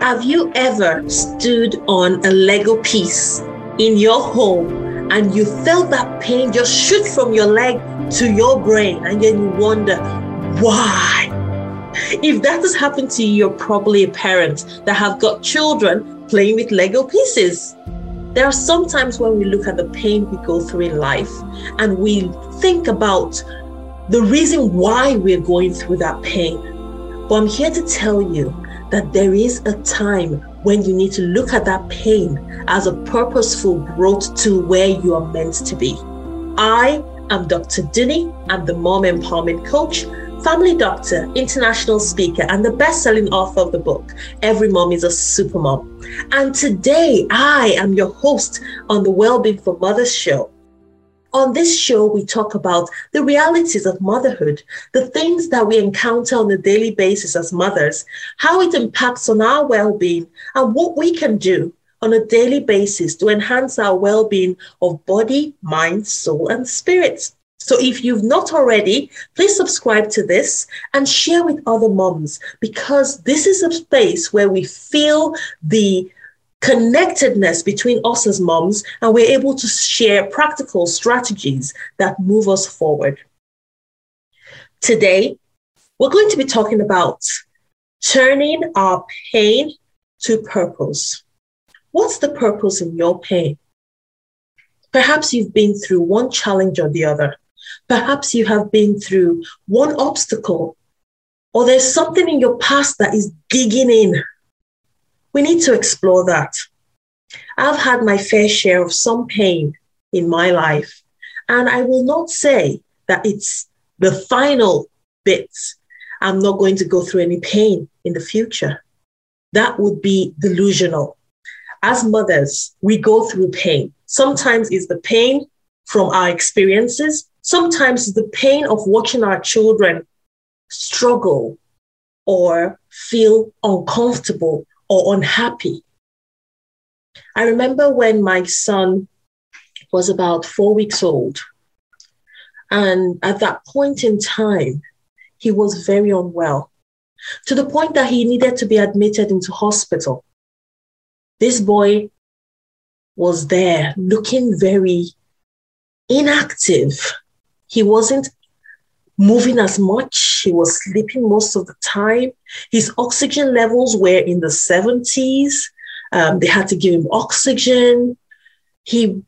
Have you ever stood on a Lego piece in your home and you felt that pain just shoot from your leg to your brain and then you wonder why? If that has happened to you, you're probably a parent that have got children playing with Lego pieces. There are some times when we look at the pain we go through in life and we think about the reason why we're going through that pain. But I'm here to tell you that there is a time when you need to look at that pain as a purposeful growth to where you are meant to be. I am Dr. Dunni. I'm the mom empowerment coach, family doctor, international speaker, and the best selling author of the book, Every Mom is a Super Mom. And today I am your host on the Wellbeing for Mothers show. On this show, we talk about the realities of motherhood, the things that we encounter on a daily basis as mothers, how it impacts on our well being, and what we can do on a daily basis to enhance our well being of body, mind, soul, and spirit. So if you've not already, please subscribe to this and share with other moms because this is a space where we feel the connectedness between us as moms, and we're able to share practical strategies that move us forward. Today, we're going to be talking about turning our pain to purpose. What's the purpose in your pain? Perhaps you've been through one challenge or the other. Perhaps you have been through one obstacle, or there's something in your past that is digging in we need to explore that. I've had my fair share of some pain in my life, and I will not say that it's the final bit. I'm not going to go through any pain in the future. That would be delusional. As mothers, we go through pain. Sometimes it's the pain from our experiences, sometimes it's the pain of watching our children struggle or feel uncomfortable or unhappy. I remember when my son was about four weeks old. And at that point in time, he was very unwell to the point that he needed to be admitted into hospital. This boy was there looking very inactive. He wasn't moving as much. He was sleeping most of the time. His oxygen levels were in the 70s. Um, they had to give him oxygen. He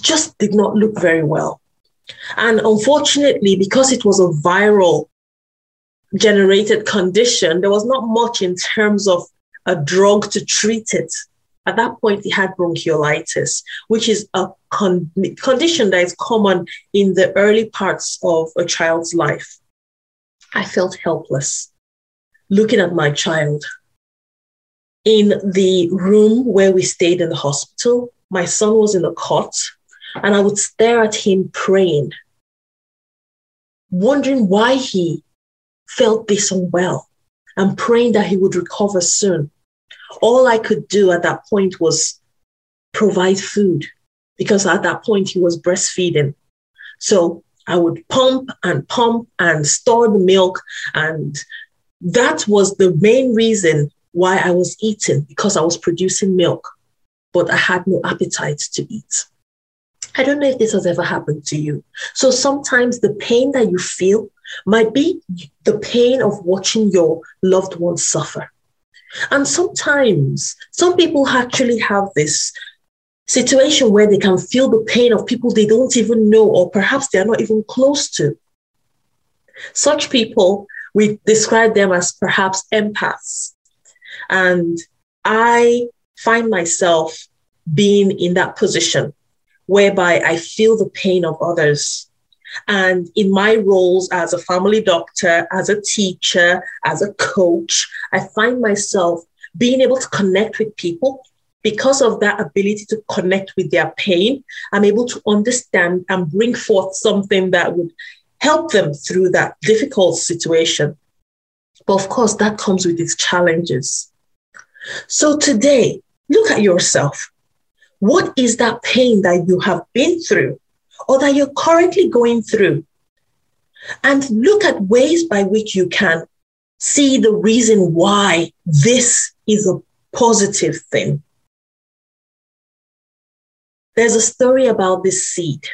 just did not look very well. And unfortunately, because it was a viral generated condition, there was not much in terms of a drug to treat it. At that point, he had bronchiolitis, which is a con- condition that is common in the early parts of a child's life. I felt helpless looking at my child. In the room where we stayed in the hospital, my son was in a cot, and I would stare at him praying, wondering why he felt this unwell and praying that he would recover soon all I could do at that point was provide food because at that point he was breastfeeding. So I would pump and pump and store the milk. And that was the main reason why I was eating because I was producing milk, but I had no appetite to eat. I don't know if this has ever happened to you. So sometimes the pain that you feel might be the pain of watching your loved ones suffer. And sometimes some people actually have this situation where they can feel the pain of people they don't even know, or perhaps they're not even close to. Such people, we describe them as perhaps empaths. And I find myself being in that position whereby I feel the pain of others and in my roles as a family doctor, as a teacher, as a coach, I find myself being able to connect with people because of that ability to connect with their pain. I'm able to understand and bring forth something that would help them through that difficult situation. But of course, that comes with its challenges. So today, look at yourself. What is that pain that you have been through? Or that you're currently going through. And look at ways by which you can see the reason why this is a positive thing. There's a story about this seed.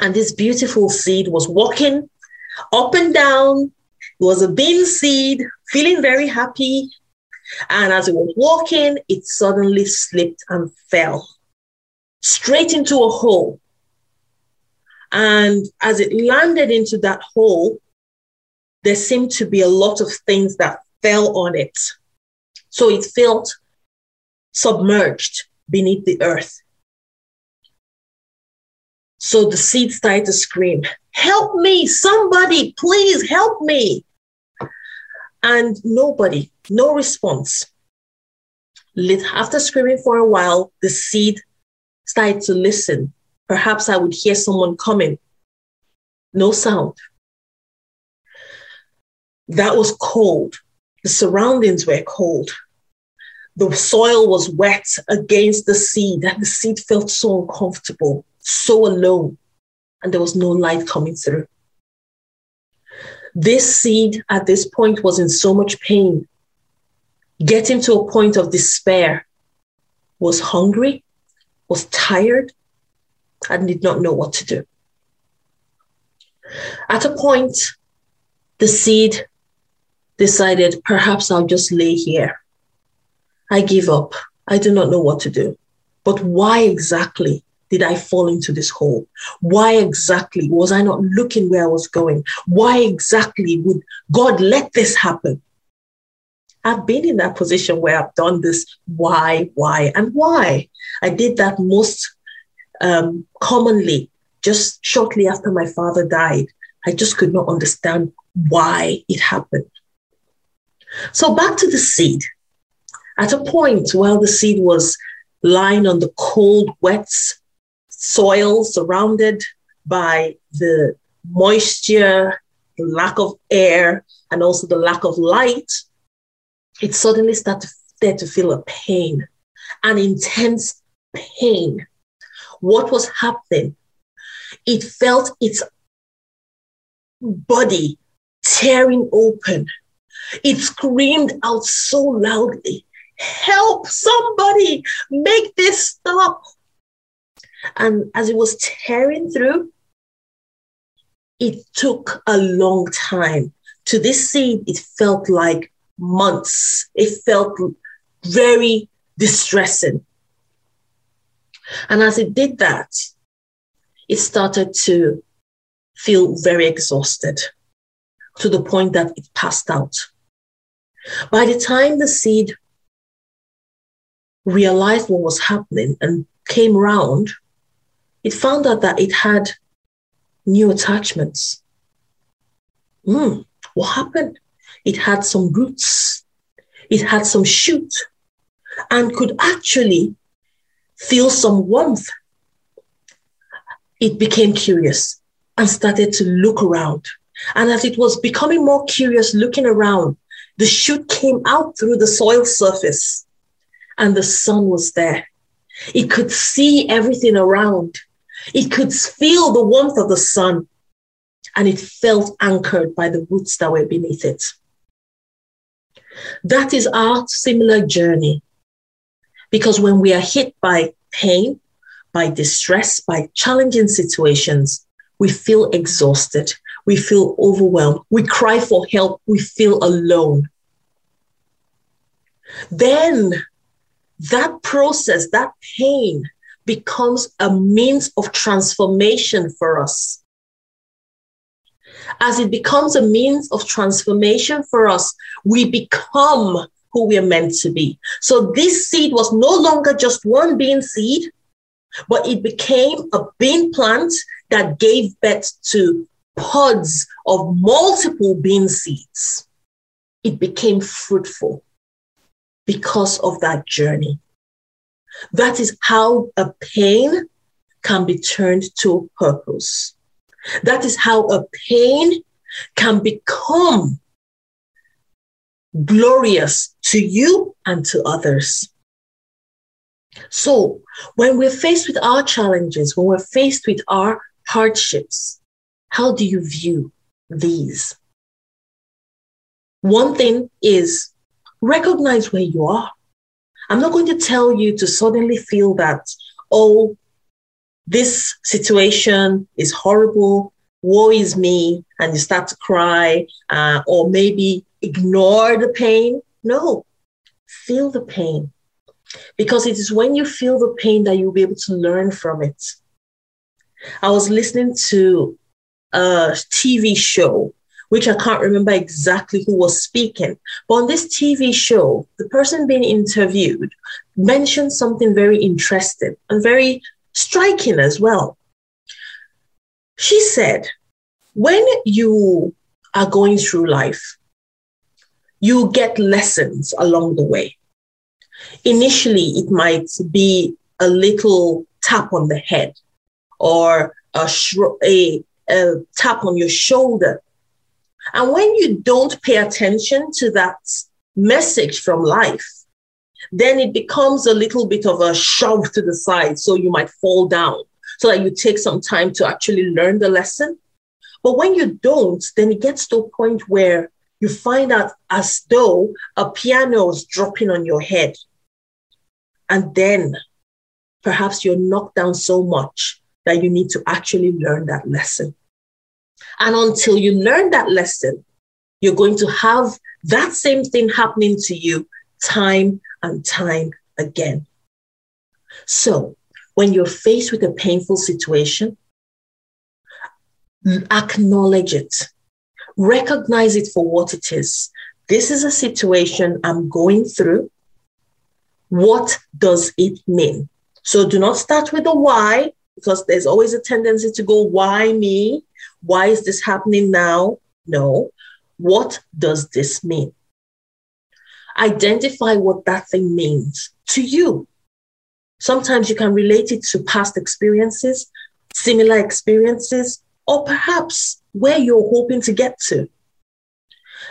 And this beautiful seed was walking up and down. It was a bean seed, feeling very happy. And as it was walking, it suddenly slipped and fell straight into a hole. And as it landed into that hole, there seemed to be a lot of things that fell on it. So it felt submerged beneath the earth. So the seed started to scream, Help me, somebody, please help me. And nobody, no response. After screaming for a while, the seed started to listen. Perhaps I would hear someone coming. No sound. That was cold. The surroundings were cold. The soil was wet against the seed, and the seed felt so uncomfortable so alone, and there was no light coming through. This seed at this point was in so much pain, getting to a point of despair, was hungry, was tired, and did not know what to do. At a point, the seed decided, perhaps I'll just lay here. I give up. I do not know what to do. But why exactly did I fall into this hole? Why exactly was I not looking where I was going? Why exactly would God let this happen? I've been in that position where I've done this why, why, and why. I did that most um, commonly just shortly after my father died. I just could not understand why it happened. So back to the seed. At a point while the seed was lying on the cold, wet soil surrounded by the moisture, the lack of air, and also the lack of light, it suddenly started to feel a pain, an intense pain. What was happening? It felt its body tearing open. It screamed out so loudly, Help somebody, make this stop. And as it was tearing through, it took a long time. To this seed, it felt like months. It felt very distressing. And as it did that, it started to feel very exhausted to the point that it passed out. By the time the seed realized what was happening and came round, it found out that it had new attachments. Mm, what happened? It had some roots, it had some shoot, and could actually feel some warmth. It became curious and started to look around. And as it was becoming more curious, looking around, the shoot came out through the soil surface and the sun was there. It could see everything around. It could feel the warmth of the sun and it felt anchored by the roots that were beneath it. That is our similar journey. Because when we are hit by pain, by distress, by challenging situations, we feel exhausted, we feel overwhelmed, we cry for help, we feel alone. Then that process, that pain, becomes a means of transformation for us. As it becomes a means of transformation for us, we become who we are meant to be. So this seed was no longer just one bean seed, but it became a bean plant that gave birth to pods of multiple bean seeds. It became fruitful because of that journey. That is how a pain can be turned to purpose. That is how a pain can become glorious to you and to others. So, when we're faced with our challenges, when we're faced with our hardships, how do you view these? One thing is recognize where you are. I'm not going to tell you to suddenly feel that, oh, this situation is horrible, woe is me, and you start to cry, uh, or maybe ignore the pain. No, feel the pain. Because it is when you feel the pain that you'll be able to learn from it. I was listening to a TV show, which I can't remember exactly who was speaking. But on this TV show, the person being interviewed mentioned something very interesting and very striking as well. She said, when you are going through life, you get lessons along the way. Initially, it might be a little tap on the head or a, a, a tap on your shoulder. And when you don't pay attention to that message from life, then it becomes a little bit of a shove to the side. So you might fall down so that you take some time to actually learn the lesson. But when you don't, then it gets to a point where you find out as though a piano is dropping on your head. And then perhaps you're knocked down so much that you need to actually learn that lesson. And until you learn that lesson, you're going to have that same thing happening to you time and time again. So, when you're faced with a painful situation, acknowledge it, recognize it for what it is. This is a situation I'm going through. What does it mean? So, do not start with the why, because there's always a tendency to go, why me? Why is this happening now? No. What does this mean? Identify what that thing means to you. Sometimes you can relate it to past experiences, similar experiences, or perhaps where you're hoping to get to.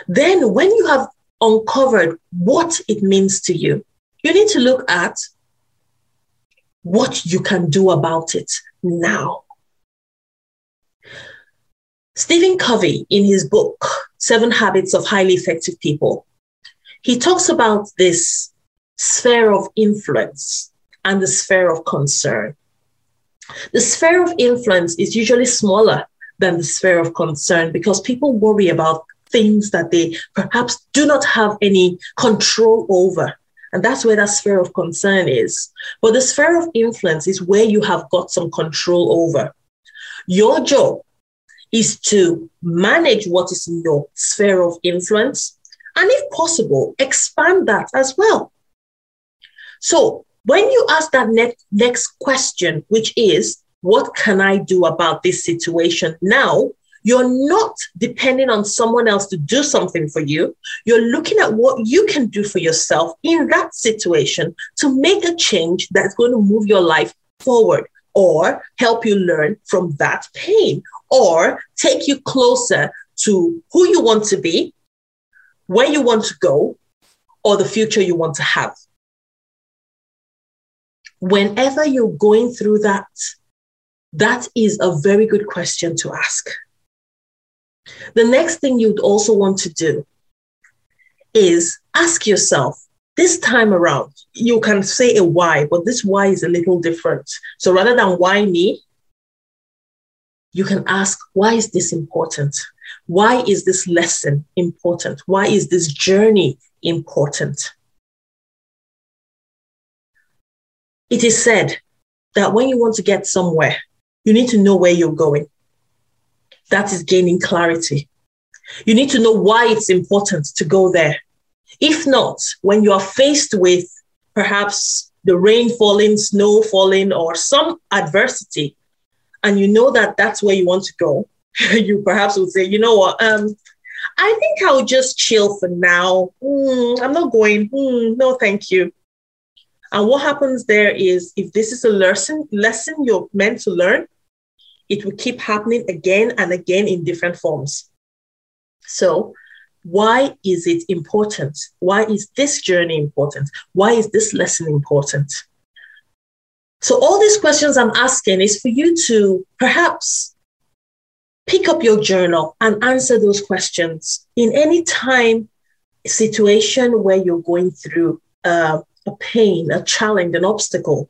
Then, when you have uncovered what it means to you, you need to look at what you can do about it now. Stephen Covey, in his book, Seven Habits of Highly Effective People, he talks about this sphere of influence and the sphere of concern. The sphere of influence is usually smaller than the sphere of concern because people worry about things that they perhaps do not have any control over. And that's where that sphere of concern is. But the sphere of influence is where you have got some control over. Your job is to manage what is in your sphere of influence. And if possible, expand that as well. So when you ask that next, question, which is, what can I do about this situation now? You're not depending on someone else to do something for you. You're looking at what you can do for yourself in that situation to make a change that's going to move your life forward or help you learn from that pain or take you closer to who you want to be, where you want to go, or the future you want to have. Whenever you're going through that, that is a very good question to ask. The next thing you'd also want to do is ask yourself this time around, you can say a why, but this why is a little different. So rather than why me, you can ask, why is this important? Why is this lesson important? Why is this journey important? It is said that when you want to get somewhere, you need to know where you're going that is gaining clarity. You need to know why it's important to go there. If not, when you are faced with perhaps the rain falling, snow falling, or some adversity, and you know that that's where you want to go, you perhaps would say, you know what, um, I think I'll just chill for now. Mm, I'm not going. Mm, no, thank you. And what happens there is, if this is a lesson, lesson you're meant to learn, it will keep happening again and again in different forms. So, why is it important? Why is this journey important? Why is this lesson important? So, all these questions I'm asking is for you to perhaps pick up your journal and answer those questions in any time situation where you're going through uh, a pain, a challenge, an obstacle.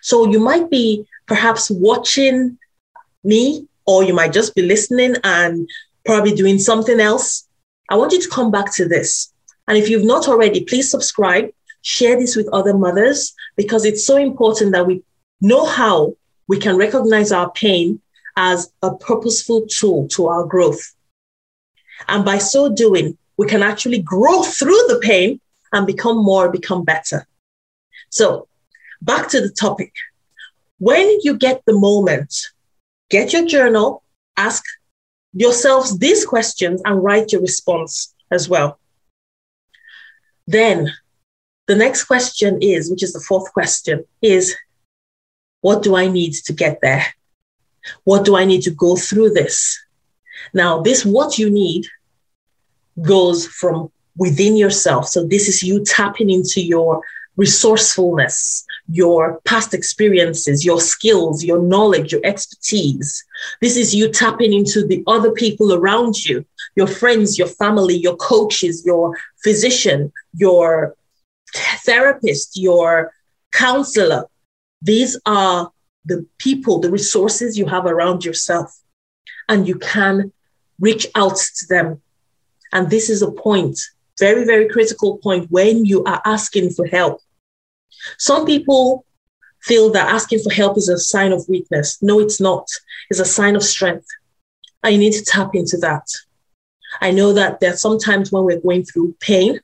So you might be perhaps watching me, or you might just be listening and probably doing something else. I want you to come back to this. And if you've not already, please subscribe, share this with other mothers, because it's so important that we know how we can recognize our pain as a purposeful tool to our growth. And by so doing, we can actually grow through the pain and become more, become better. So, back to the topic. When you get the moment, get your journal, ask yourselves these questions, and write your response as well. Then, the next question is, which is the fourth question, is what do I need to get there? What do I need to go through this? Now, this what you need goes from within yourself. So, this is you tapping into your resourcefulness, your past experiences, your skills, your knowledge, your expertise. This is you tapping into the other people around you, your friends, your family, your coaches, your physician, your therapist, your counselor. These are the people, the resources you have around yourself, and you can reach out to them. And this is a point, very, very critical point when you are asking for help. Some people feel that asking for help is a sign of weakness. No, it's not. It's a sign of strength. You need to tap into that. I know that there are sometimes when we're going through pain,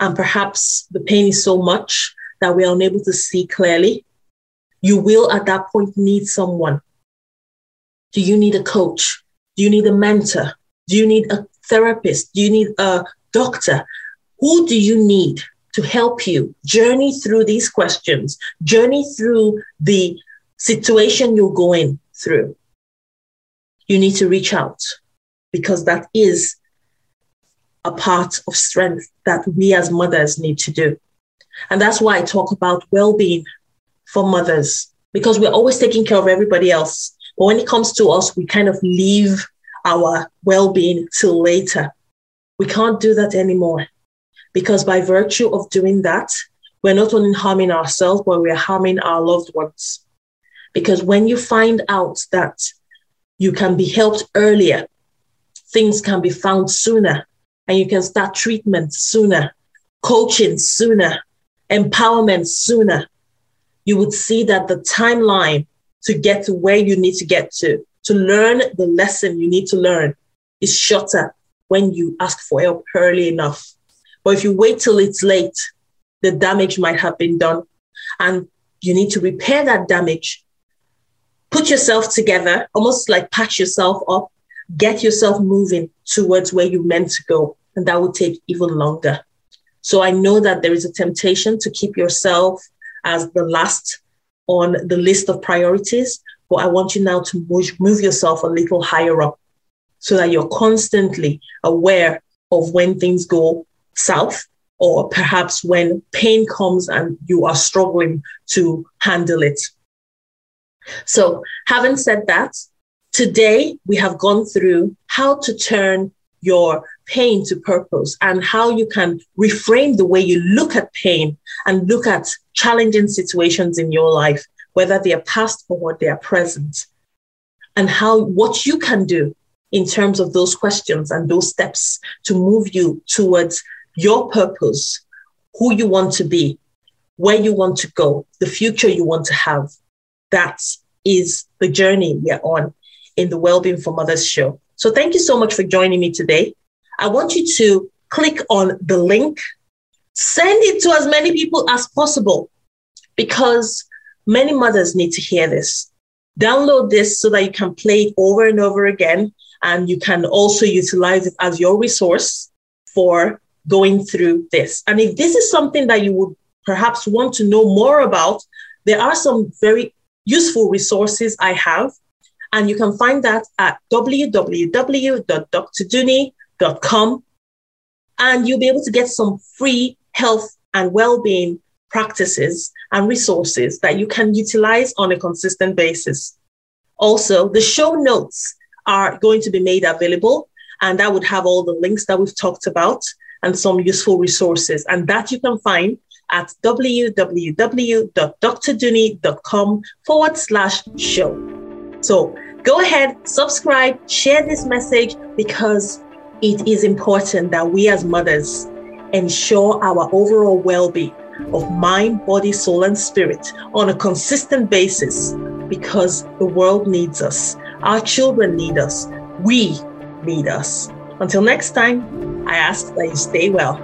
and perhaps the pain is so much that we're unable to see clearly you will at that point need someone. Do you need a coach? Do you need a mentor? Do you need a therapist? Do you need a doctor? Who do you need to help you journey through these questions, journey through the situation you're going through? You need to reach out because that is a part of strength that we as mothers need to do. And that's why I talk about well being for mothers because we're always taking care of everybody else. But when it comes to us, we kind of leave our well being till later. We can't do that anymore because by virtue of doing that, we're not only harming ourselves, but we're harming our loved ones. Because when you find out that you can be helped earlier, things can be found sooner, and you can start treatment sooner, coaching sooner, empowerment sooner, you would see that the timeline to get to where you need to get to, to learn the lesson you need to learn, is shorter when you ask for help early enough. But if you wait till it's late, the damage might have been done. And you need to repair that damage. Put yourself together, almost like patch yourself up, get yourself moving towards where you meant to go. And that will take even longer. So I know that there is a temptation to keep yourself as the last on the list of priorities, but I want you now to move yourself a little higher up so that you're constantly aware of when things go south or perhaps when pain comes and you are struggling to handle it. So, having said that, today we have gone through how to turn your pain to purpose and how you can reframe the way you look at pain and look at challenging situations in your life, whether they are past or what they are present, and how what you can do in terms of those questions and those steps to move you towards your purpose, who you want to be, where you want to go, the future you want to have. That is the journey we are on in the Wellbeing for Mothers show. So thank you so much for joining me today. I want you to click on the link, send it to as many people as possible because many mothers need to hear this. Download this so that you can play it over and over again. And you can also utilize it as your resource for going through this. And if this is something that you would perhaps want to know more about, there are some very useful resources I have. And you can find that at www.drdunni.com and you'll be able to get some free health and well-being practices and resources that you can utilize on a consistent basis. Also, the show notes are going to be made available, and that would have all the links that we've talked about and some useful resources. And that you can find at www.drdunni.com forward slash show. So go ahead, subscribe, share this message because it is important that we as mothers ensure our overall well being of mind, body, soul, and spirit on a consistent basis because the world needs us. Our children need us. We need us. Until next time, I ask that you stay well.